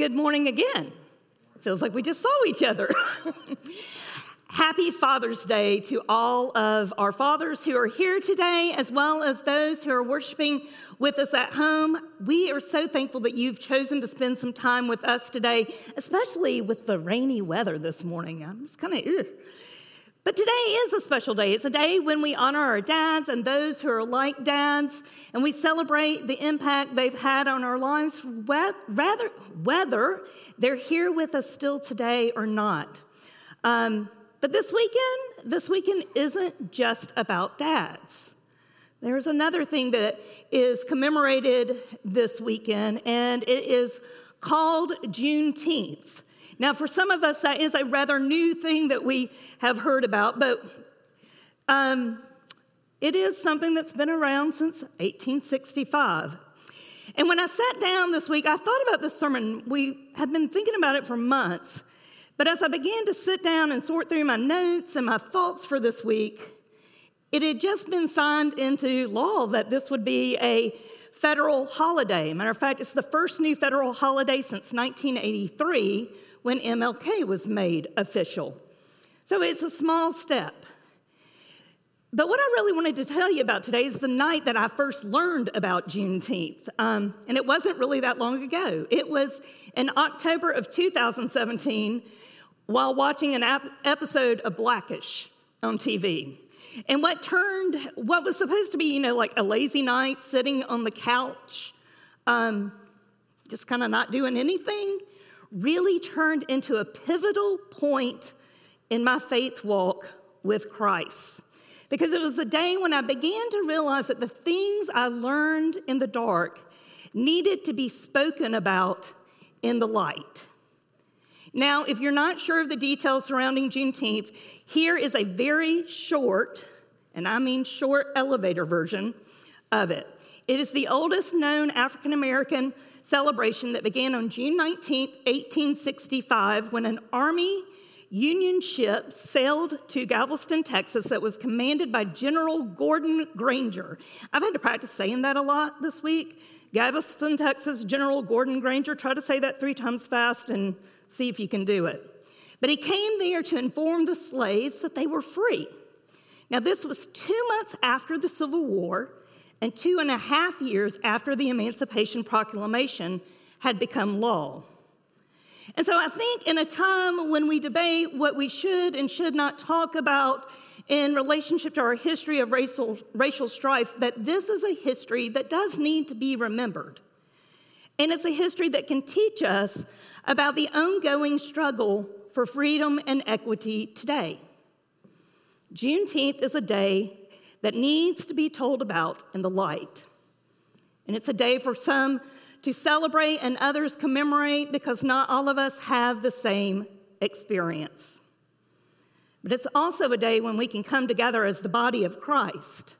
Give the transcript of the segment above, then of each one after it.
Good morning again. Feels like we just saw each other. Happy Father's Day to all of our fathers who are here today, as well as those who are worshiping with us at home. We are so thankful that you've chosen to spend some time with us today, especially with the rainy weather this morning. I'm just kind of, but today is a special day. It's a day when we honor our dads and those who are like dads, and we celebrate the impact they've had on our lives, whether they're here with us still today or not. Um, but this weekend, this weekend isn't just about dads. There's another thing that is commemorated this weekend, and it is called Juneteenth. Now, for some of us, that is a rather new thing that we have heard about, but um, it is something that's been around since 1865. And when I sat down this week, I thought about this sermon. We had been thinking about it for months. But as I began to sit down and sort through my notes and my thoughts for this week, it had just been signed into law that this would be a federal holiday. Matter of fact, it's the first new federal holiday since 1983 when MLK was made official. So it's a small step. But what I really wanted to tell you about today is the night that I first learned about Juneteenth. Um, and it wasn't really that long ago. It was in October of 2017 while watching an ap- episode of Blackish on TV. And what turned, what was supposed to be, you know, like a lazy night sitting on the couch, um, just kind of not doing anything, really turned into a pivotal point in my faith walk with Christ. Because it was the day when I began to realize that the things I learned in the dark needed to be spoken about in the light. Now, if you're not sure of the details surrounding Juneteenth, here is a very short, and I mean short elevator version of it. It is the oldest known African American celebration that began on June 19, 1865, when an Army Union ship sailed to Galveston, Texas, that was commanded by General Gordon Granger. I've had to practice saying that a lot this week. Galveston, Texas, General Gordon Granger. Try to say that three times fast and see if you can do it. But he came there to inform the slaves that they were free. Now, this was two months after the Civil War, and two and a half years after the Emancipation Proclamation had become law. And so I think in a time when we debate what we should and should not talk about in relationship to our history of racial, racial strife, that this is a history that does need to be remembered. And it's a history that can teach us about the ongoing struggle for freedom and equity today. Juneteenth is a day that needs to be told about in the light. And it's a day for some to celebrate and others commemorate because not all of us have the same experience. But it's also a day when we can come together as the body of Christ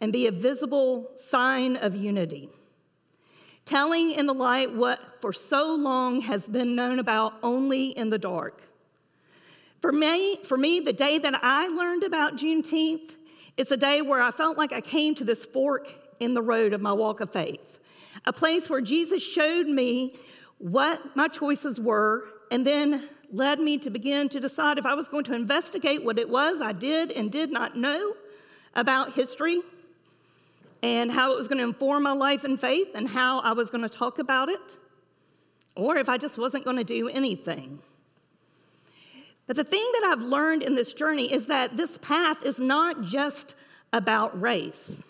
and be a visible sign of unity, telling in the light what for so long has been known about only in the dark. For me, for me, the day that I learned about Juneteenth it's a day where I felt like I came to this fork in the road of my walk of faith, a place where Jesus showed me what my choices were and then led me to begin to decide if I was going to investigate what it was I did and did not know about history and how it was going to inform my life and faith and how I was going to talk about it, or if I just wasn't going to do anything. But the thing that I've learned in this journey is that this path is not just about race.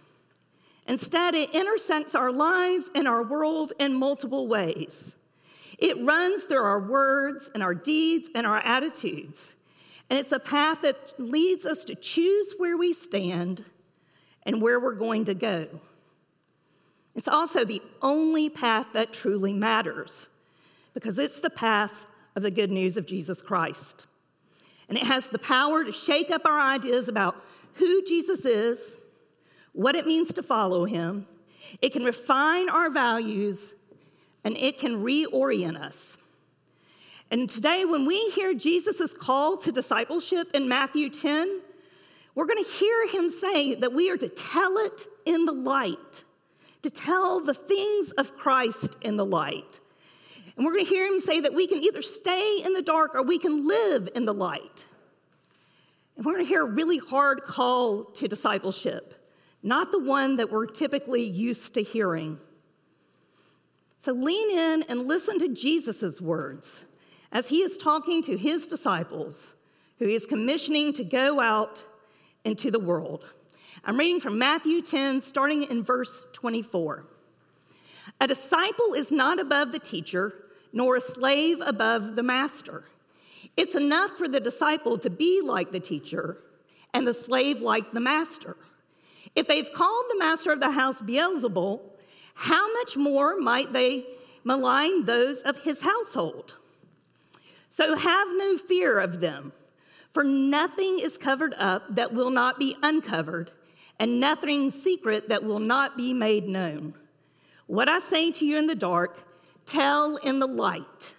Instead, it intersects our lives and our world in multiple ways. It runs through our words and our deeds and our attitudes. And it's a path that leads us to choose where we stand and where we're going to go. It's also the only path that truly matters because it's the path of the good news of Jesus Christ. And it has the power to shake up our ideas about who Jesus is, what it means to follow him. It can refine our values, and it can reorient us. And today, when we hear Jesus' call to discipleship in Matthew 10, we're going to hear him say that we are to tell it in the light, to tell the things of Christ in the light. And we're going to hear him say that we can either stay in the dark or we can live in the light. And we're going to hear a really hard call to discipleship, not the one that we're typically used to hearing. So lean in and listen to Jesus' words as he is talking to his disciples, who he is commissioning to go out into the world. I'm reading from Matthew 10, starting in verse 24. A disciple is not above the teacher, nor a slave above the master. It's enough for the disciple to be like the teacher and the slave like the master. If they've called the master of the house Beelzebul, how much more might they malign those of his household? So have no fear of them, for nothing is covered up that will not be uncovered, and nothing secret that will not be made known. What I say to you in the dark, tell in the light,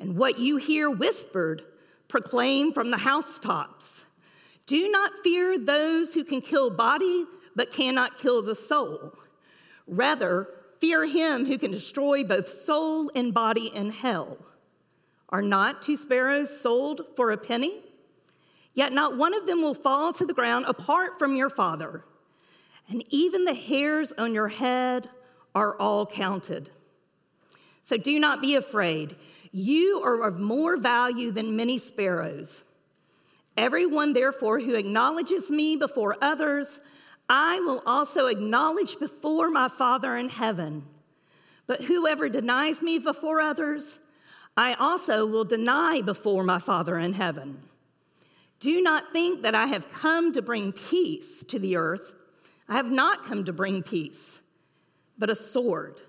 and what you hear whispered, proclaim from the housetops. Do not fear those who can kill body but cannot kill the soul. Rather, fear him who can destroy both soul and body in hell. Are not two sparrows sold for a penny? Yet not one of them will fall to the ground apart from your Father. And even the hairs on your head are all counted. So do not be afraid. You are of more value than many sparrows. Everyone, therefore, who acknowledges me before others, I will also acknowledge before my Father in heaven. But whoever denies me before others, I also will deny before my Father in heaven. Do not think that I have come to bring peace to the earth. I have not come to bring peace, but a sword.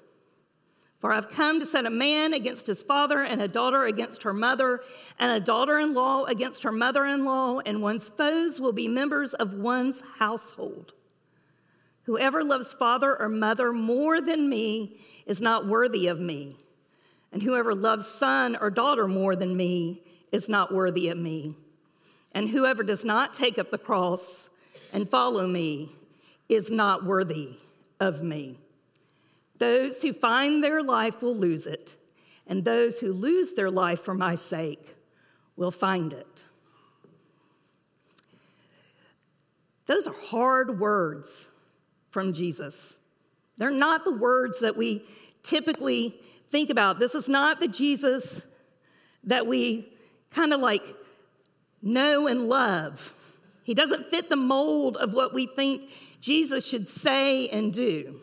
For I've come to set a man against his father, and a daughter against her mother, and a daughter in law against her mother in law, and one's foes will be members of one's household. Whoever loves father or mother more than me is not worthy of me, and whoever loves son or daughter more than me is not worthy of me. And whoever does not take up the cross and follow me is not worthy of me. Those who find their life will lose it, and those who lose their life for my sake will find it. Those are hard words from Jesus. They're not the words that we typically think about. This is not the Jesus that we kind of like know and love. He doesn't fit the mold of what we think Jesus should say and do.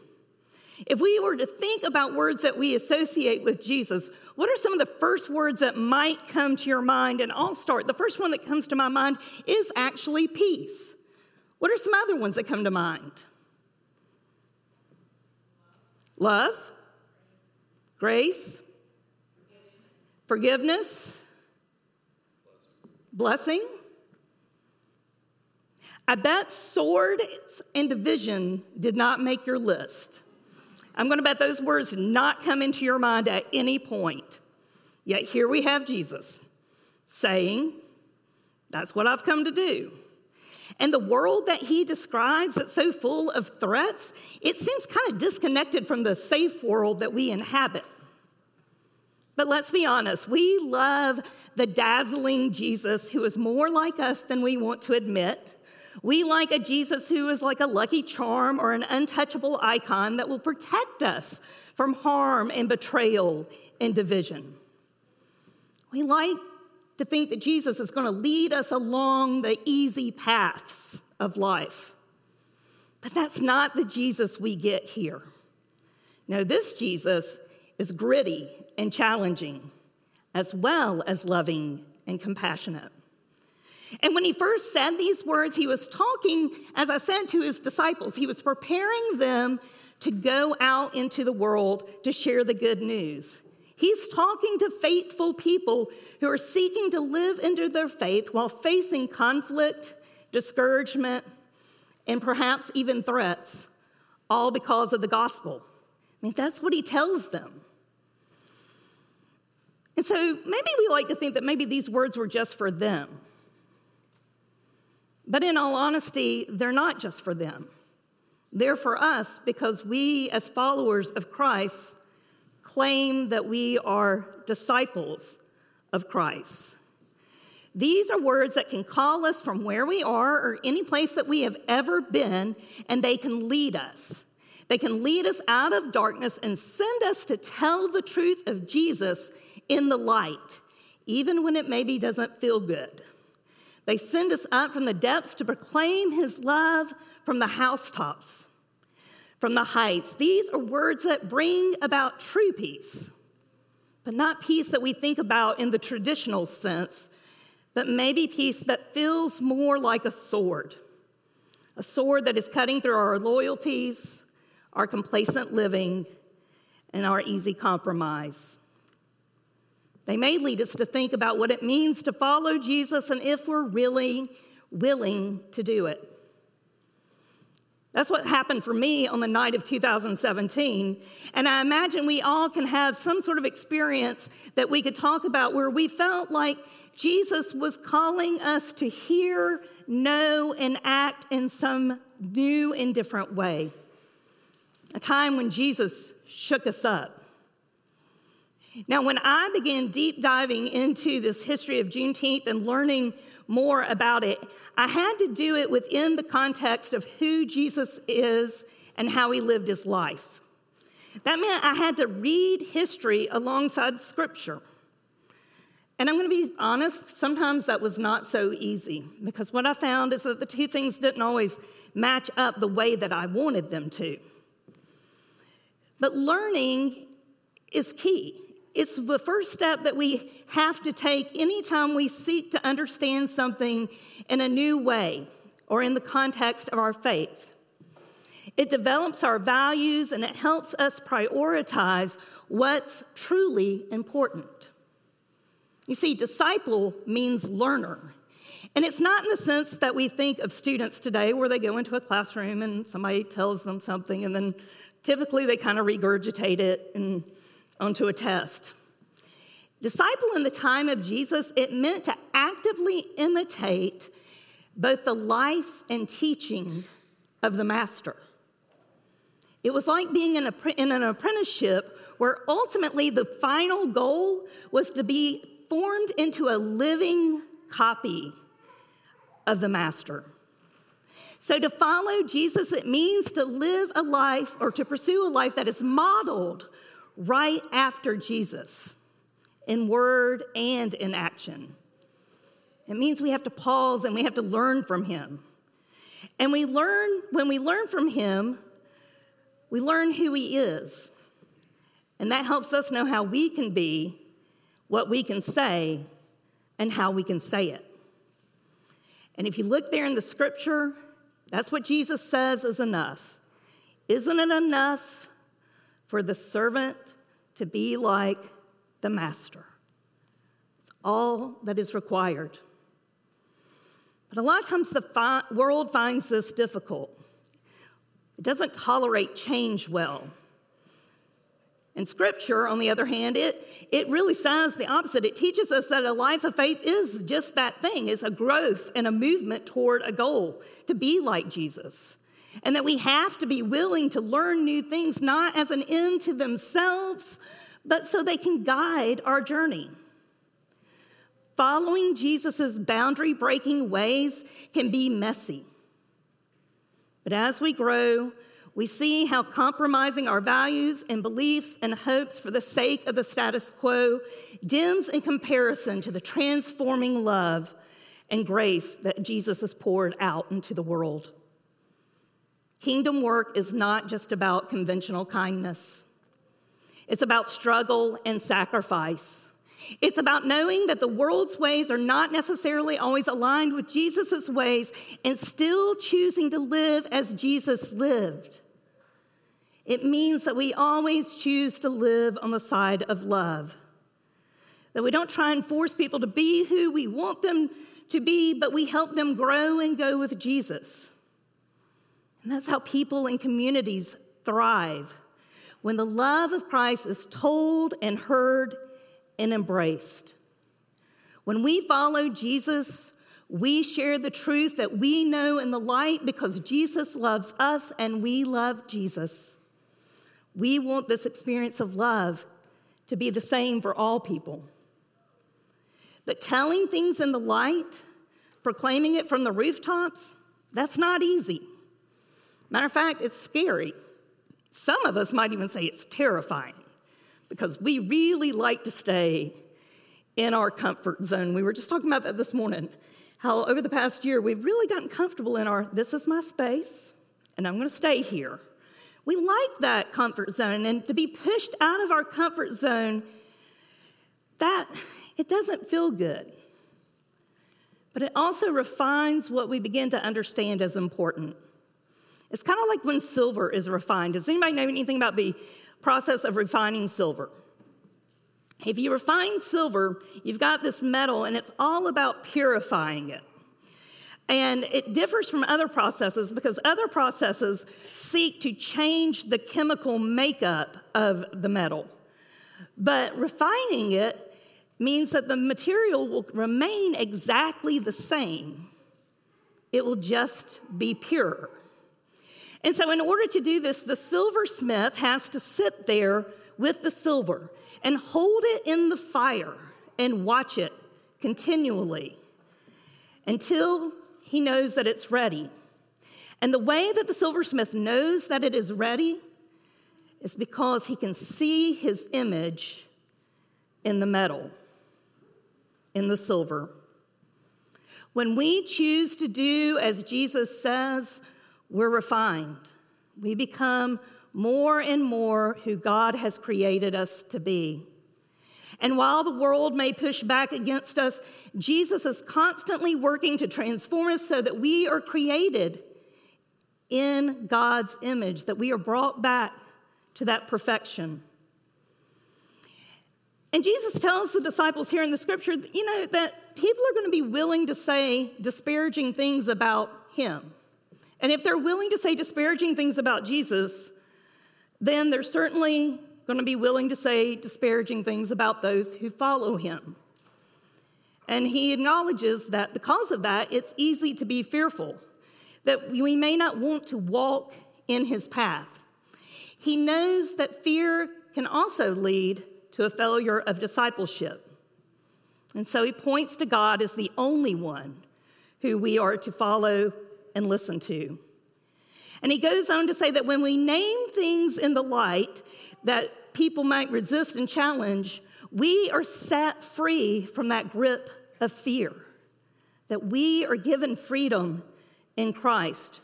If we were to think about words that we associate with Jesus, what are some of the first words that might come to your mind? And I'll start. The first one that comes to my mind is actually peace. What are some other ones that come to mind? Love, grace, forgiveness, blessing. I bet swords and division did not make your list. I'm going to bet those words not come into your mind at any point. Yet here we have Jesus saying, That's what I've come to do. And the world that he describes that's so full of threats, it seems kind of disconnected from the safe world that we inhabit. But let's be honest, we love the dazzling Jesus who is more like us than we want to admit. We like a Jesus who is like a lucky charm or an untouchable icon that will protect us from harm and betrayal and division. We like to think that Jesus is going to lead us along the easy paths of life. But that's not the Jesus we get here. No, this Jesus is gritty and challenging, as well as loving and compassionate. And when he first said these words, he was talking, as I said, to his disciples. He was preparing them to go out into the world to share the good news. He's talking to faithful people who are seeking to live into their faith while facing conflict, discouragement, and perhaps even threats, all because of the gospel. I mean, that's what he tells them. And so maybe we like to think that maybe these words were just for them. But in all honesty, they're not just for them. They're for us because we, as followers of Christ, claim that we are disciples of Christ. These are words that can call us from where we are or any place that we have ever been, and they can lead us. They can lead us out of darkness and send us to tell the truth of Jesus in the light, even when it maybe doesn't feel good. They send us up from the depths to proclaim his love from the housetops, from the heights. These are words that bring about true peace, but not peace that we think about in the traditional sense, but maybe peace that feels more like a sword. A sword that is cutting through our loyalties, our complacent living, and our easy compromise. They may lead us to think about what it means to follow Jesus and if we're really willing to do it. That's what happened for me on the night of 2017. And I imagine we all can have some sort of experience that we could talk about where we felt like Jesus was calling us to hear, know, and act in some new and different way. A time when Jesus shook us up. Now, when I began deep diving into this history of Juneteenth and learning more about it, I had to do it within the context of who Jesus is and how he lived his life. That meant I had to read history alongside scripture. And I'm going to be honest, sometimes that was not so easy because what I found is that the two things didn't always match up the way that I wanted them to. But learning is key. It's the first step that we have to take anytime we seek to understand something in a new way or in the context of our faith. It develops our values and it helps us prioritize what's truly important. You see, disciple means learner. And it's not in the sense that we think of students today where they go into a classroom and somebody tells them something and then typically they kind of regurgitate it and onto a test. Disciple in the time of Jesus, it meant to actively imitate both the life and teaching of the master. It was like being in, a, in an apprenticeship where ultimately the final goal was to be formed into a living copy of the master. So, to follow Jesus, it means to live a life or to pursue a life that is modeled right after Jesus in word and in action. It means we have to pause and we have to learn from him. And we learn, when we learn from him, we learn who he is. And that helps us know how we can be, what we can say, and how we can say it. And if you look there in the scripture, that's what Jesus says is enough. Isn't it enough for the servant to be like the master. It's all that is required. But a lot of times the fi- world finds this difficult. It doesn't tolerate change well. In Scripture, on the other hand, it, it really says the opposite. It teaches us that a life of faith is just that thing, it's a growth and a movement toward a goal to be like Jesus and that we have to be willing to learn new things, not as an end to themselves, but so they can guide our journey. Following Jesus' boundary breaking ways can be messy. But as we grow, we see how compromising our values and beliefs and hopes for the sake of the status quo dims in comparison to the transforming love and grace that Jesus has poured out into the world. Kingdom work is not just about conventional kindness, it's about struggle and sacrifice. It's about knowing that the world's ways are not necessarily always aligned with Jesus' ways and still choosing to live as Jesus lived. It means that we always choose to live on the side of love. That we don't try and force people to be who we want them to be, but we help them grow and go with Jesus. And that's how people and communities thrive when the love of Christ is told and heard and embraced. When we follow Jesus, we share the truth that we know in the light because Jesus loves us and we love Jesus. We want this experience of love to be the same for all people. But telling things in the light, proclaiming it from the rooftops, that's not easy. Matter of fact, it's scary. Some of us might even say it's terrifying because we really like to stay in our comfort zone. We were just talking about that this morning. How over the past year we've really gotten comfortable in our this is my space and I'm going to stay here. We like that comfort zone and to be pushed out of our comfort zone that it doesn't feel good. But it also refines what we begin to understand as important. It's kind of like when silver is refined. Does anybody know anything about the process of refining silver? If you refine silver, you've got this metal, and it's all about purifying it. And it differs from other processes because other processes seek to change the chemical makeup of the metal. But refining it means that the material will remain exactly the same, it will just be pure. And so, in order to do this, the silversmith has to sit there with the silver and hold it in the fire and watch it continually until he knows that it's ready. And the way that the silversmith knows that it is ready is because he can see his image in the metal, in the silver. When we choose to do as Jesus says, we're refined. We become more and more who God has created us to be. And while the world may push back against us, Jesus is constantly working to transform us so that we are created in God's image, that we are brought back to that perfection. And Jesus tells the disciples here in the scripture, you know, that people are going to be willing to say disparaging things about him. And if they're willing to say disparaging things about Jesus, then they're certainly going to be willing to say disparaging things about those who follow him. And he acknowledges that because of that, it's easy to be fearful, that we may not want to walk in his path. He knows that fear can also lead to a failure of discipleship. And so he points to God as the only one who we are to follow and listen to. And he goes on to say that when we name things in the light that people might resist and challenge, we are set free from that grip of fear, that we are given freedom in Christ.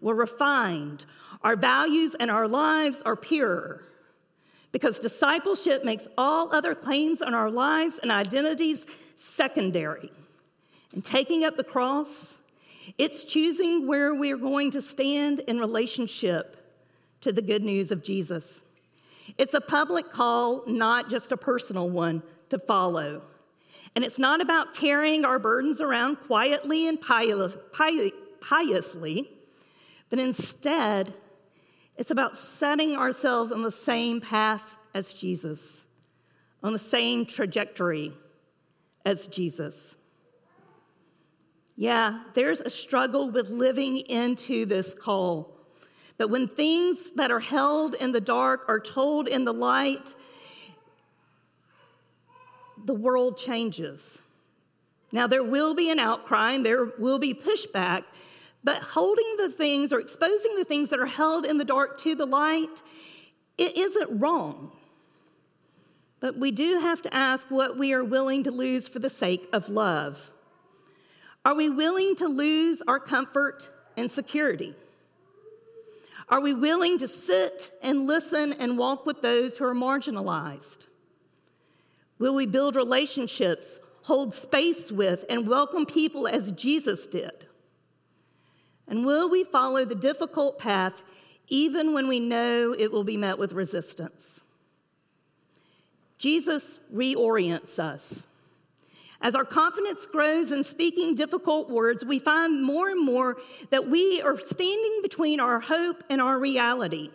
We're refined. Our values and our lives are pure. Because discipleship makes all other claims on our lives and identities secondary. And taking up the cross it's choosing where we are going to stand in relationship to the good news of Jesus. It's a public call, not just a personal one to follow. And it's not about carrying our burdens around quietly and piously, but instead, it's about setting ourselves on the same path as Jesus, on the same trajectory as Jesus. Yeah, there's a struggle with living into this call. But when things that are held in the dark are told in the light, the world changes. Now, there will be an outcry and there will be pushback, but holding the things or exposing the things that are held in the dark to the light, it isn't wrong. But we do have to ask what we are willing to lose for the sake of love. Are we willing to lose our comfort and security? Are we willing to sit and listen and walk with those who are marginalized? Will we build relationships, hold space with, and welcome people as Jesus did? And will we follow the difficult path even when we know it will be met with resistance? Jesus reorients us. As our confidence grows in speaking difficult words, we find more and more that we are standing between our hope and our reality.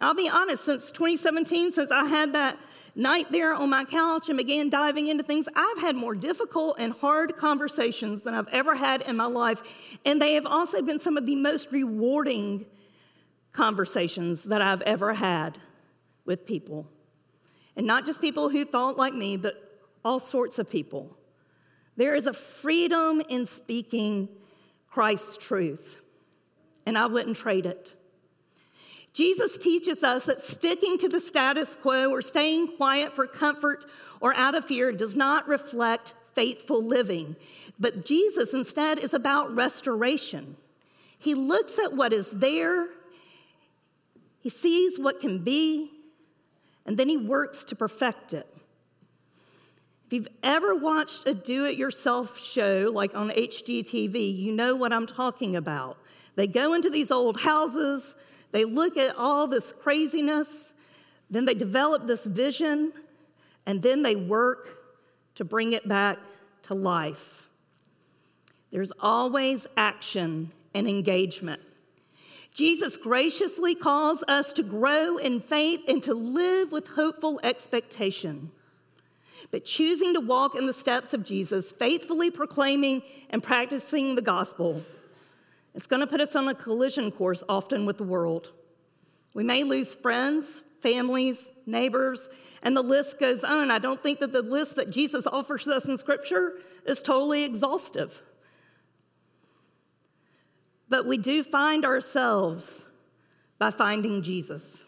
I'll be honest, since 2017, since I had that night there on my couch and began diving into things, I've had more difficult and hard conversations than I've ever had in my life. And they have also been some of the most rewarding conversations that I've ever had with people. and not just people who thought like me, but all sorts of people. There is a freedom in speaking Christ's truth, and I wouldn't trade it. Jesus teaches us that sticking to the status quo or staying quiet for comfort or out of fear does not reflect faithful living. But Jesus instead is about restoration. He looks at what is there, he sees what can be, and then he works to perfect it. If you've ever watched a do it yourself show like on HGTV, you know what I'm talking about. They go into these old houses, they look at all this craziness, then they develop this vision, and then they work to bring it back to life. There's always action and engagement. Jesus graciously calls us to grow in faith and to live with hopeful expectation. But choosing to walk in the steps of Jesus, faithfully proclaiming and practicing the gospel, it's going to put us on a collision course often with the world. We may lose friends, families, neighbors, and the list goes on. I don't think that the list that Jesus offers us in Scripture is totally exhaustive. But we do find ourselves by finding Jesus.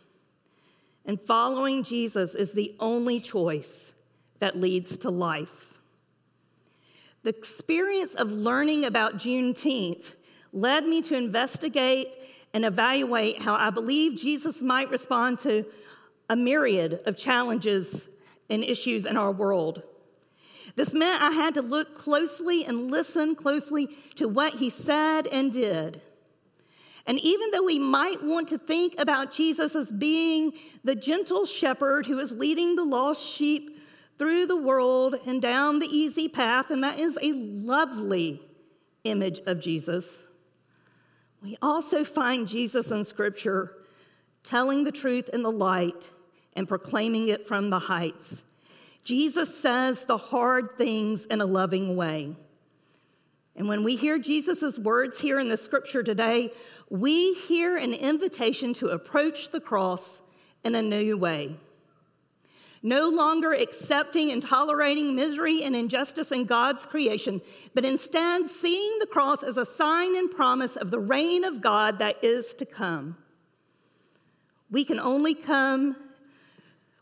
And following Jesus is the only choice that leads to life. The experience of learning about Juneteenth led me to investigate and evaluate how I believe Jesus might respond to a myriad of challenges and issues in our world. This meant I had to look closely and listen closely to what he said and did. And even though we might want to think about Jesus as being the gentle shepherd who is leading the lost sheep through the world and down the easy path, and that is a lovely image of Jesus, we also find Jesus in Scripture telling the truth in the light and proclaiming it from the heights. Jesus says the hard things in a loving way. And when we hear Jesus' words here in the scripture today, we hear an invitation to approach the cross in a new way. No longer accepting and tolerating misery and injustice in God's creation, but instead seeing the cross as a sign and promise of the reign of God that is to come. We can only come,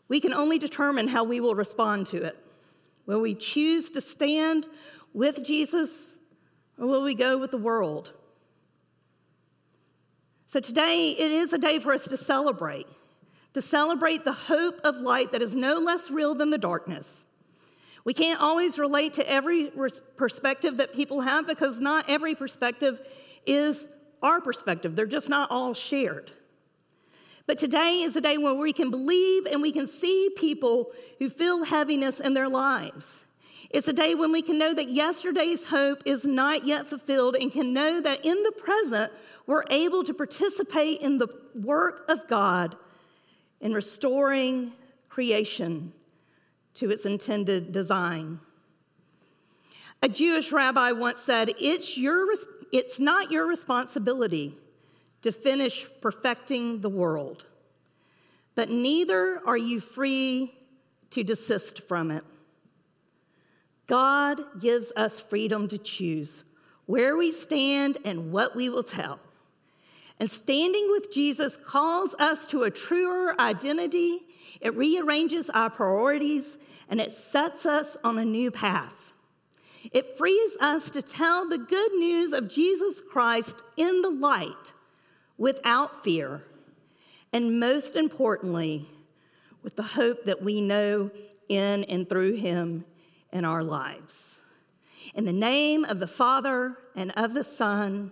we can only determine how we will respond to it. Will we choose to stand with Jesus or will we go with the world? So today, it is a day for us to celebrate, to celebrate the hope of light that is no less real than the darkness. We can't always relate to every perspective that people have because not every perspective is our perspective. They're just not all shared. But today is a day where we can believe and we can see people who feel heaviness in their lives. It's a day when we can know that yesterday's hope is not yet fulfilled and can know that in the present, we're able to participate in the work of God in restoring creation to its intended design. A Jewish rabbi once said, It's, your, it's not your responsibility to finish perfecting the world, but neither are you free to desist from it. God gives us freedom to choose where we stand and what we will tell. And standing with Jesus calls us to a truer identity. It rearranges our priorities and it sets us on a new path. It frees us to tell the good news of Jesus Christ in the light without fear. And most importantly, with the hope that we know in and through him in our lives. In the name of the Father, and of the Son,